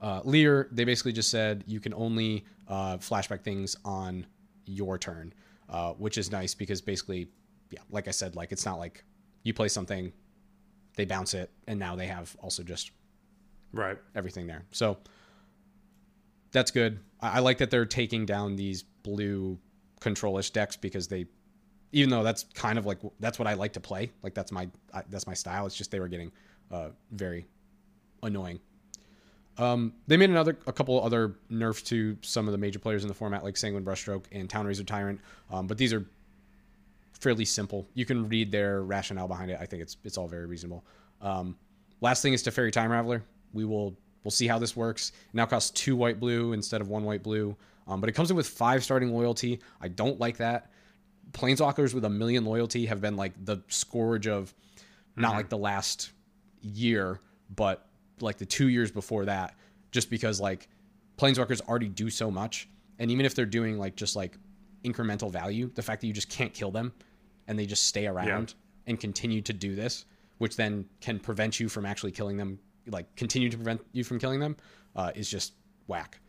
Uh, Lier, they basically just said you can only uh, flashback things on your turn uh, which is nice because basically, yeah, like I said, like it's not like you play something, they bounce it, and now they have also just right everything there. So that's good. I, I like that they're taking down these blue controlish decks because they, even though that's kind of like that's what I like to play, like that's my that's my style. It's just they were getting uh, very annoying um, they made another a couple other nerfs to some of the major players in the format, like Sanguine Brushstroke and Town-razer Tyrant. Um, but these are fairly simple. You can read their rationale behind it. I think it's it's all very reasonable. Um, last thing is Teferi Time Raveler. We will we'll see how this works. It now costs two white blue instead of one white blue. Um, but it comes in with five starting loyalty. I don't like that. Planeswalkers with a million loyalty have been like the scourge of not mm-hmm. like the last year, but like the two years before that, just because like planeswalkers already do so much, and even if they're doing like just like incremental value, the fact that you just can't kill them and they just stay around yeah. and continue to do this, which then can prevent you from actually killing them, like continue to prevent you from killing them, uh, is just whack.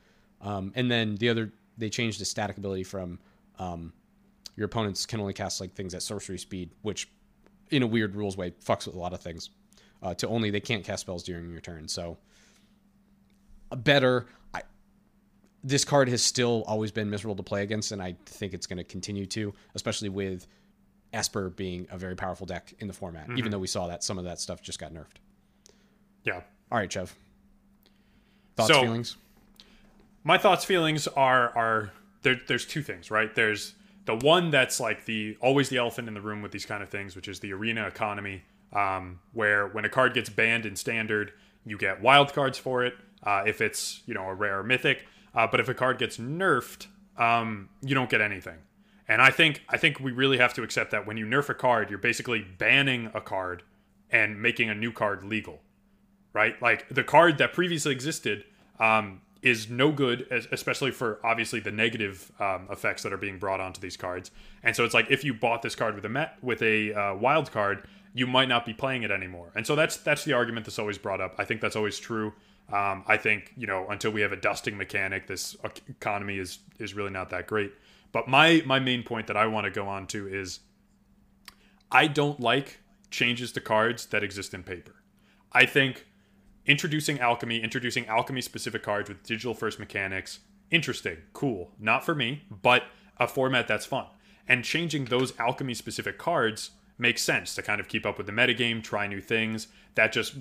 Um, and then the other, they changed the static ability from um, your opponents can only cast like things at sorcery speed, which in a weird rules way fucks with a lot of things uh, to only they can't cast spells during your turn. So better. I, this card has still always been miserable to play against, and I think it's going to continue to, especially with Esper being a very powerful deck in the format, even though we saw that some of that stuff just got nerfed. Yeah. All right, Chev. Thoughts, So- feelings? my thoughts feelings are are there, there's two things right there's the one that's like the always the elephant in the room with these kind of things which is the arena economy um, where when a card gets banned in standard you get wild cards for it uh, if it's you know a rare mythic uh, but if a card gets nerfed um, you don't get anything and i think i think we really have to accept that when you nerf a card you're basically banning a card and making a new card legal right? Like the card that previously existed um, is no good, especially for obviously the negative um, effects that are being brought onto these cards. And so it's like if you bought this card with a met with a uh, wild card, you might not be playing it anymore. And so that's that's the argument that's always brought up. I think that's always true. Um, I think you know until we have a dusting mechanic, this economy is is really not that great. But my my main point that I want to go on to is I don't like changes to cards that exist in paper. I think introducing alchemy, introducing alchemy specific cards with digital first mechanics, interesting, cool. Not for me, but a format that's fun. And changing those alchemy specific cards makes sense to kind of keep up with the metagame, try new things. That just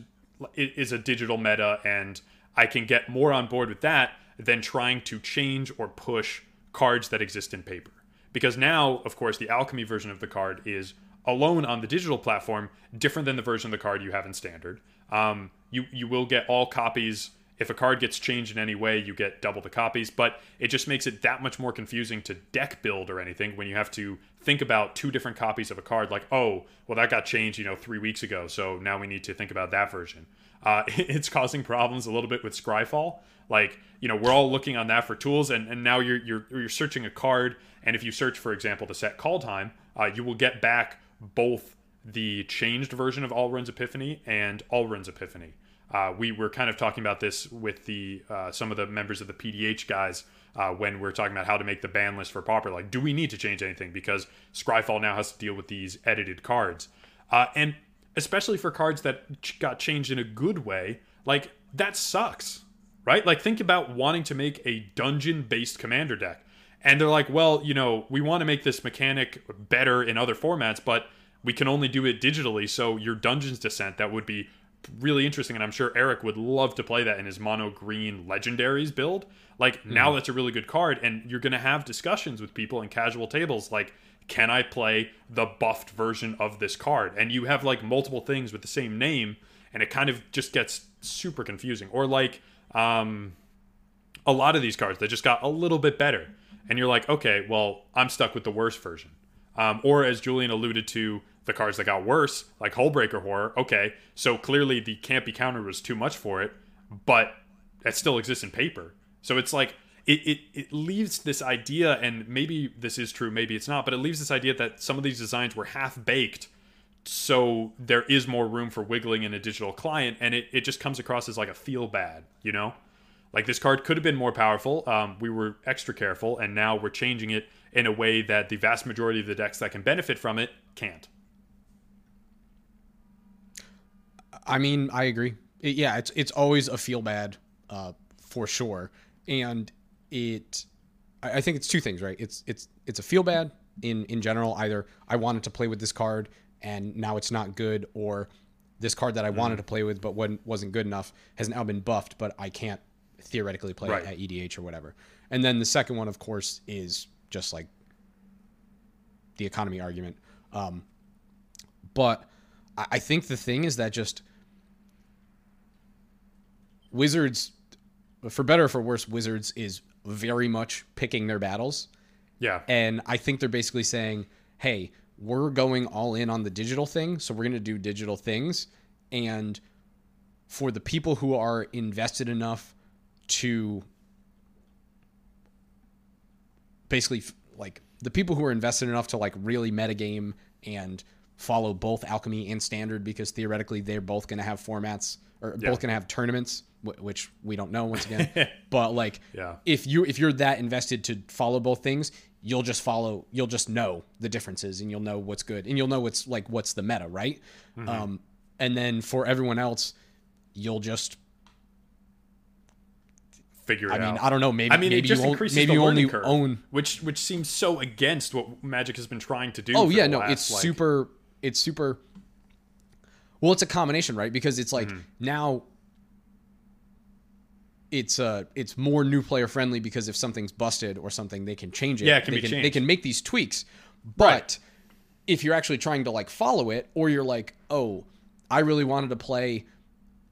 is a digital meta, and I can get more on board with that than trying to change or push cards that exist in paper. Because now, of course, the alchemy version of the card is alone on the digital platform, different than the version of the card you have in standard. Um, you you will get all copies. If a card gets changed in any way, you get double the copies, but it just makes it that much more confusing to deck build or anything when you have to think about two different copies of a card. Like, oh, well, that got changed, you know, three weeks ago, so now we need to think about that version. Uh, it's causing problems a little bit with Scryfall. Like, you know, we're all looking on that for tools, and, and now you're you're you're searching a card, and if you search, for example, the set call time, uh, you will get back both the changed version of Alrund's Epiphany and Alrund's Epiphany. Uh, we were kind of talking about this with the uh, some of the members of the PDH guys uh, when we are talking about how to make the ban list for Pauper. Like, do we need to change anything because Scryfall now has to deal with these edited cards, uh, and especially for cards that ch- got changed in a good way, like that sucks, right? Like, think about wanting to make a dungeon-based commander deck, and they're like, well, you know, we want to make this mechanic better in other formats, but we can only do it digitally. So your Dungeons Descent that would be really interesting, and I'm sure Eric would love to play that in his mono green legendaries build. Like now, that's a really good card, and you're gonna have discussions with people in casual tables like. Can I play the buffed version of this card? And you have like multiple things with the same name, and it kind of just gets super confusing. Or like um, a lot of these cards that just got a little bit better, and you're like, okay, well, I'm stuck with the worst version. Um, or as Julian alluded to, the cards that got worse, like Hullbreaker Horror. Okay, so clearly the can't be countered was too much for it, but that still exists in paper. So it's like it, it it leaves this idea, and maybe this is true, maybe it's not, but it leaves this idea that some of these designs were half baked. So there is more room for wiggling in a digital client, and it, it just comes across as like a feel bad, you know? Like this card could have been more powerful. Um, we were extra careful, and now we're changing it in a way that the vast majority of the decks that can benefit from it can't. I mean, I agree. It, yeah, it's it's always a feel bad, uh, for sure, and it. I I think it's two things, right? It's it's it's a feel bad in in general. Either I wanted to play with this card and now it's not good, or this card that I wanted to play with but wasn't wasn't good enough has now been buffed, but I can't theoretically play Right. it at EDH or whatever. And then the second one, of course, is just like the economy argument. Um, but I I think the thing is that just Wizards, for better or for worse, Wizards is very much picking their battles. Yeah. And I think they're basically saying, hey, we're going all in on the digital thing. So we're going to do digital things. And for the people who are invested enough to basically like the people who are invested enough to like really metagame and follow both alchemy and standard because theoretically they're both going to have formats or Yeah. both going to have tournaments wh- which we don't know once again but like Yeah. if you if you're that invested to follow both things you'll just follow you'll just know the differences and you'll know what's good and you'll know what's like what's the meta right um and then for everyone else you'll just figure it out. I mean, out. I don't know. Maybe I mean, maybe it just you, increases maybe the learning curve, own. which which seems so against what Magic has been trying to do. Oh yeah, no, last, it's like- super. It's super. Well, it's a combination, right? Because it's like Mm-hmm. now. It's uh, it's more new player friendly because if something's busted or something, they can change it. Yeah, it can they be can, They can make these tweaks, but if you're actually trying to like follow it, or you're like, oh, I really wanted to play,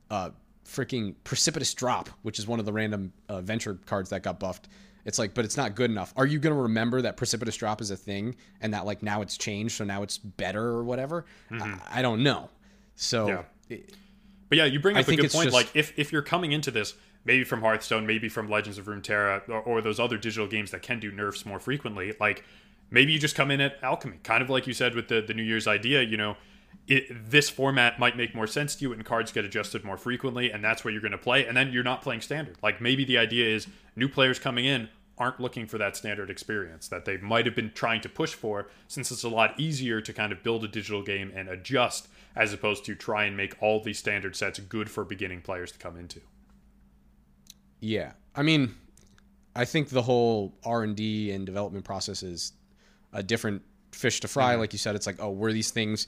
uh, freaking precipitous drop, which is one of the random uh, venture cards that got buffed. It's like, but it's not good enough. Are you going to remember that precipitous drop is a thing and that like now it's changed, so now it's better or whatever? I, I don't know. So Mm-hmm. Yeah. But yeah, you bring I up a good point. just- Like if if you're coming into this maybe from Hearthstone, maybe from Legends of Runeterra, or, or those other digital games that can do nerfs more frequently, like maybe you just come in at Alchemy, kind of like you said with the the New Year's idea. You know, it, this format might make more sense to you, and cards get adjusted more frequently, and that's what you're going to play. And then you're not playing standard. Like maybe the idea is new players coming in aren't looking for that standard experience that they might have been trying to push for since it's a lot easier to kind of build a digital game and adjust as opposed to try and make all these standard sets good for beginning players to come into. Yeah, I mean, I think the whole R and D and development process is a different fish to fry. Mm-hmm. Like you said, it's like, oh, were these things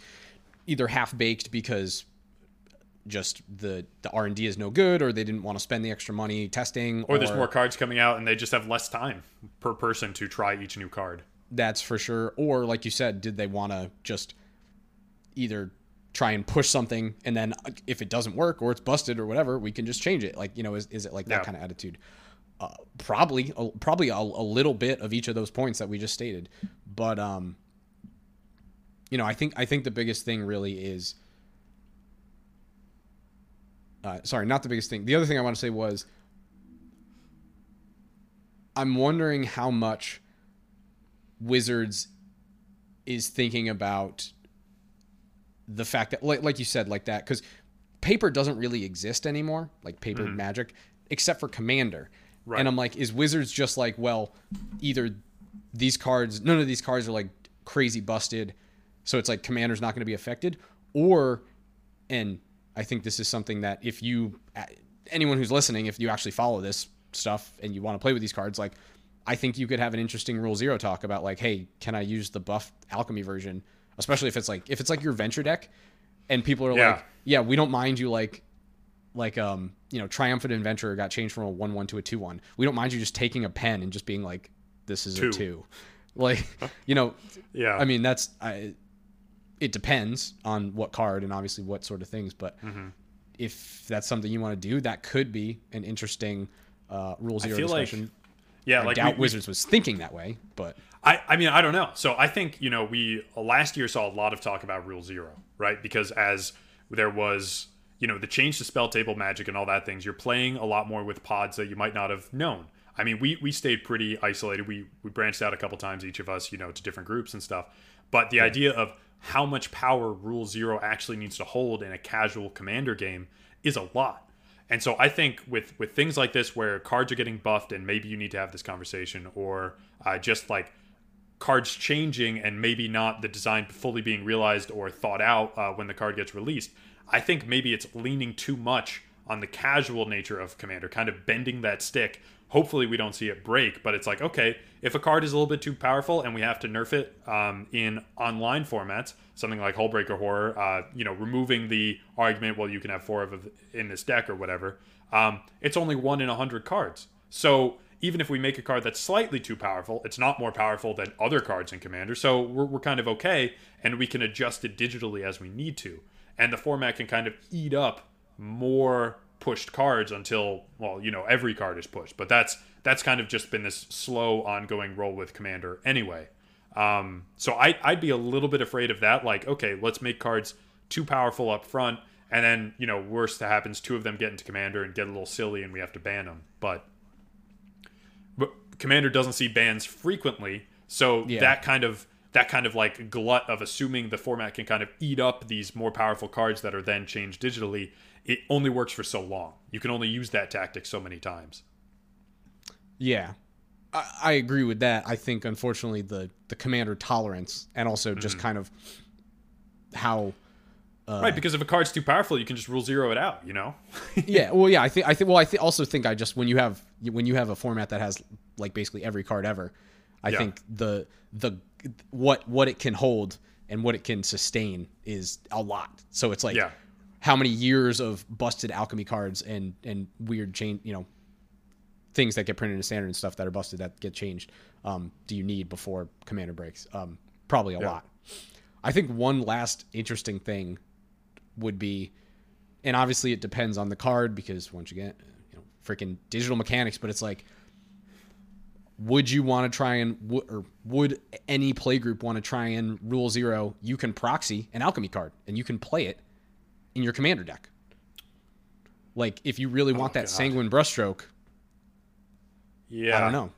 either half baked because just the the R and D is no good, or they didn't want to spend the extra money testing, Or there's more cards coming out and they just have less time per person to try each new card. That's for sure. Or like you said, did they want to just either try and push something and then uh, if it doesn't work or it's busted or whatever, we can just change it. Like you know, is, is it like that kind of attitude? Uh, probably, a, probably a, a little bit of each of those points that we just stated, but um, you know, I think I think the biggest thing really is. Uh, sorry, not the biggest thing. The other thing I want to say was, I'm wondering how much Wizards is thinking about the fact that, like, like you said, like that, because paper doesn't really exist anymore, like paper mm-hmm. magic, except for Commander. Right. And I'm like, is Wizards just like, well, either these cards, none of these cards are like crazy busted, so it's like Commander's not going to be affected, or, and I think this is something that if you, anyone who's listening, if you actually follow this stuff and you want to play with these cards, like, I think you could have an interesting Rule Zero talk about like, hey, can I use the buff alchemy version, especially if it's like if it's like your venture deck, and people are Yeah. like, yeah, we don't mind you like, like um, you know, triumphant adventurer got changed from a one one to a two one. We don't mind you just taking a pen and just being like, this is Two. a two, like, you know, Yeah. I mean that's I. It depends on what card and obviously what sort of things, but Mm-hmm. if that's something you want to do, that could be an interesting uh, Rule Zero feel like- discussion. yeah, I like doubt we- Wizards was thinking that way, but I, I mean, I don't know. So I think, you know, we uh, last year saw a lot of talk about Rule Zero, right? Because as there was, you know, the change to spell table magic and all that things, you're playing a lot more with pods that you might not have known. I mean, we, we stayed pretty isolated. We, we branched out a couple times, each of us, you know, to different groups and stuff. But the idea of how much power Rule Zero actually needs to hold in a casual commander game is a lot. And so I think with with things like this, where cards are getting buffed, and maybe you need to have this conversation, or uh, just like cards changing and maybe not the design fully being realized or thought out uh, when the card gets released. I think maybe it's leaning too much on the casual nature of Commander, kind of bending that stick. Hopefully, we don't see it break, but it's like, okay, if a card is a little bit too powerful and we have to nerf it um, in online formats, something like Hullbreaker Horror, uh, you know, removing the argument, well, you can have four of in this deck or whatever, um, it's only one in a hundred cards. So even if we make a card that's slightly too powerful, it's not more powerful than other cards in Commander. So we're, we're kind of okay, and we can adjust it digitally as we need to. And the format can kind of eat up more pushed cards until, well, you know, every card is pushed. But that's that's kind of just been this slow, ongoing roll with Commander anyway. Um, so I, I'd be a little bit afraid of that. Like, okay, let's make cards too powerful up front, and then you know, worst that happens, two of them get into Commander and get a little silly, and we have to ban them. But but Commander doesn't see bans frequently, so Yeah. that kind of that kind of like glut of assuming the format can kind of eat up these more powerful cards that are then changed digitally, it only works for so long. You can only use that tactic so many times. yeah, I, I agree with that. I think unfortunately the the commander tolerance and also just mm-hmm. kind of how Uh, right, because if a card's too powerful, you can just rule zero it out. You know. yeah, well, yeah, I think I think well, I th- also think I just when you have when you have a format that has like basically every card ever, I Yeah. think the the what what it can hold and what it can sustain is a lot. So it's like Yeah. how many years of busted alchemy cards and and weird chain, you know, things that get printed in standard and stuff that are busted that get changed. Um, do you need before commander breaks? Um, probably a Yeah. lot. I think one last interesting thing would be, and obviously it depends on the card because once you get, you know, freaking digital mechanics, but it's like, would you want to try and, or would any play group want to try and rule zero? You can proxy an alchemy card and you can play it in your commander deck. Like if you really want oh, that God. sanguine brushstroke, Yeah. I don't know.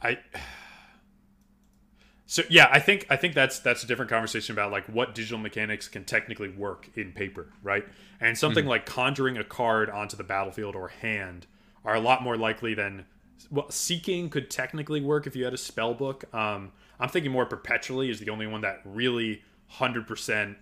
I so yeah, I think I think that's that's a different conversation about like what digital mechanics can technically work in paper, right? And something Hmm. like conjuring a card onto the battlefield or hand are a lot more likely than well, seeking could technically work if you had a spell book. Um, I'm thinking more perpetually is the only one that really hundred percent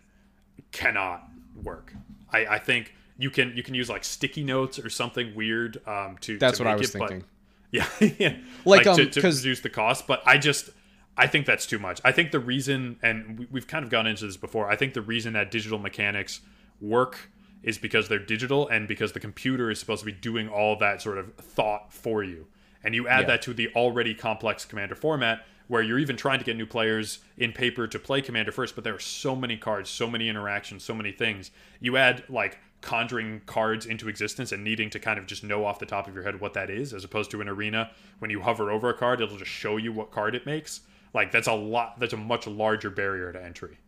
cannot work. I, I think you can you can use like sticky notes or something weird um, to That's to what I was it, but- thinking. yeah, yeah. Like, um, to, to reduce the cost, but I just I think that's too much. I think the reason, and we, we've kind of gone into this before. I think the reason that digital mechanics work is because they're digital and because the computer is supposed to be doing all that sort of thought for you. And you add Yeah. that to the already complex commander format where you're even trying to get new players in paper to play commander first, but there are so many cards, so many interactions, so many things. You add like conjuring cards into existence and needing to kind of just know off the top of your head what that is, as opposed to an arena when you hover over a card, it'll just show you what card it makes. Like that's a lot that's a much larger barrier to entry.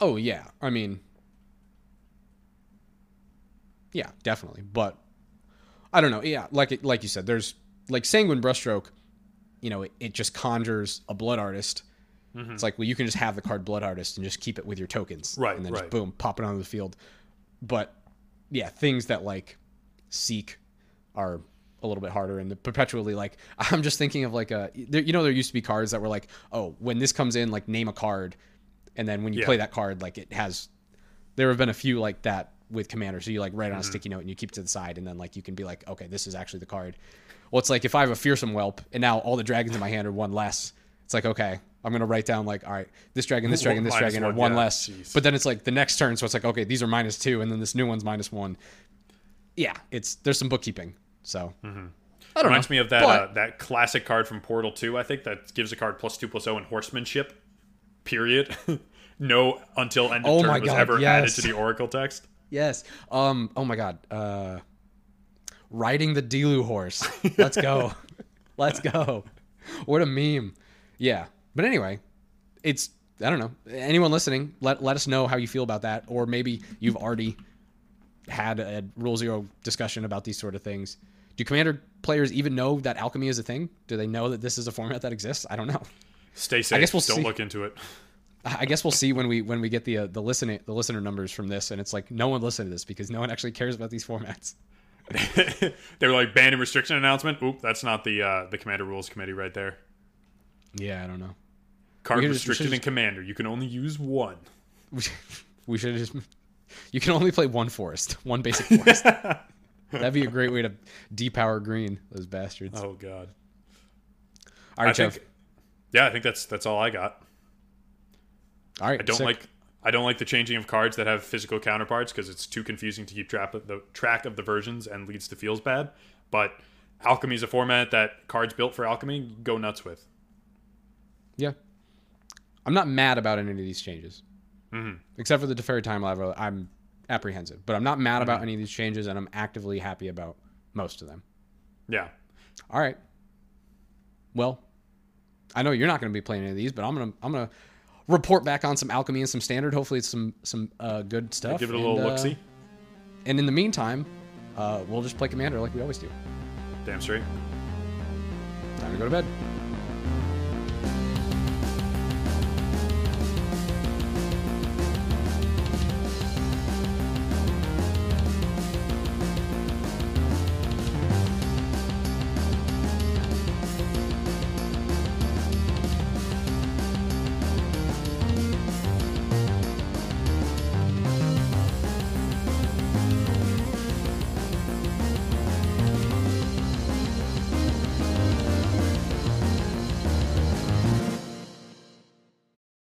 Oh yeah, I mean, yeah, definitely. But I don't know. Yeah, like like you said, there's like sanguine brushstroke. You know, it, it just conjures a blood artist. Mm-hmm. It's like well, you can just have the card blood artist and just keep it with your tokens, Right, And then right. just boom, pop it onto the field. But yeah, things that like seek are a little bit harder and the perpetually like i'm just thinking of like a there, you know there used to be cards that were like oh when this comes in like name a card. And then when you Yeah. play that card like it has there have been a few like that with commander. So you like write on a Mm-hmm. sticky note and you keep it to the side and then like you can be like okay this is actually the card. Well it's like if i have a fearsome whelp and now all the dragons in my hand are one less it's like okay i'm gonna write down like all right this dragon this dragon this Minus dragon are one, one yeah, less. But then it's like the next turn so it's like okay these are minus two and then this new one's minus one. Yeah it's there's some bookkeeping so I don't Reminds know. me of that But- uh, that classic card from Portal 2, I think, that gives a card plus two zero in horsemanship. Period. no until end of Oh turn was God, ever added to the Oracle text. Yes. Um. Oh my God. Uh, riding the Dilu horse. Let's go. Let's go. What a meme. Yeah. But anyway, it's I don't know. Anyone listening, let let us know how you feel about that, or maybe you've already had a rule zero discussion about these sort of things. Do commander players even know that alchemy is a thing? Do they know that this is a format that exists? I don't know. Stay safe. I guess we'll Don't see. look into it. I guess we'll see when we when we get the uh, the listening the listener numbers from this, and it's like no one listened to this because no one actually cares about these formats. they were like ban and restriction announcement. Oop, that's not the uh, the commander rules committee right there. Yeah, I don't know. Card can just- commander. You can only use one. We should just. You can only play one forest, one basic forest. That'd be a great way to depower green those bastards. Oh god. all right, I Jeff. think. Yeah, I think that's that's all I got. all right, I don't sick. like I don't like the changing of cards that have physical counterparts because it's too confusing to keep track of the track of the versions and leads to feels bad. But alchemy is a format that cards built for alchemy go nuts with. Yeah, I'm not mad about any of these changes, Mm-hmm. except for the Teferi Time Raveler. I'm apprehensive, but I'm not mad Mm-hmm. about any of these changes, and I'm actively happy about most of them. Yeah. All right. Well, I know you're not going to be playing any of these, but I'm gonna I'm gonna report back on some alchemy and some standard. Hopefully, it's some some uh, good stuff. Give it a and, little uh, look see. And in the meantime, uh, we'll just play Commander like we always do. Damn straight. Time to go to bed.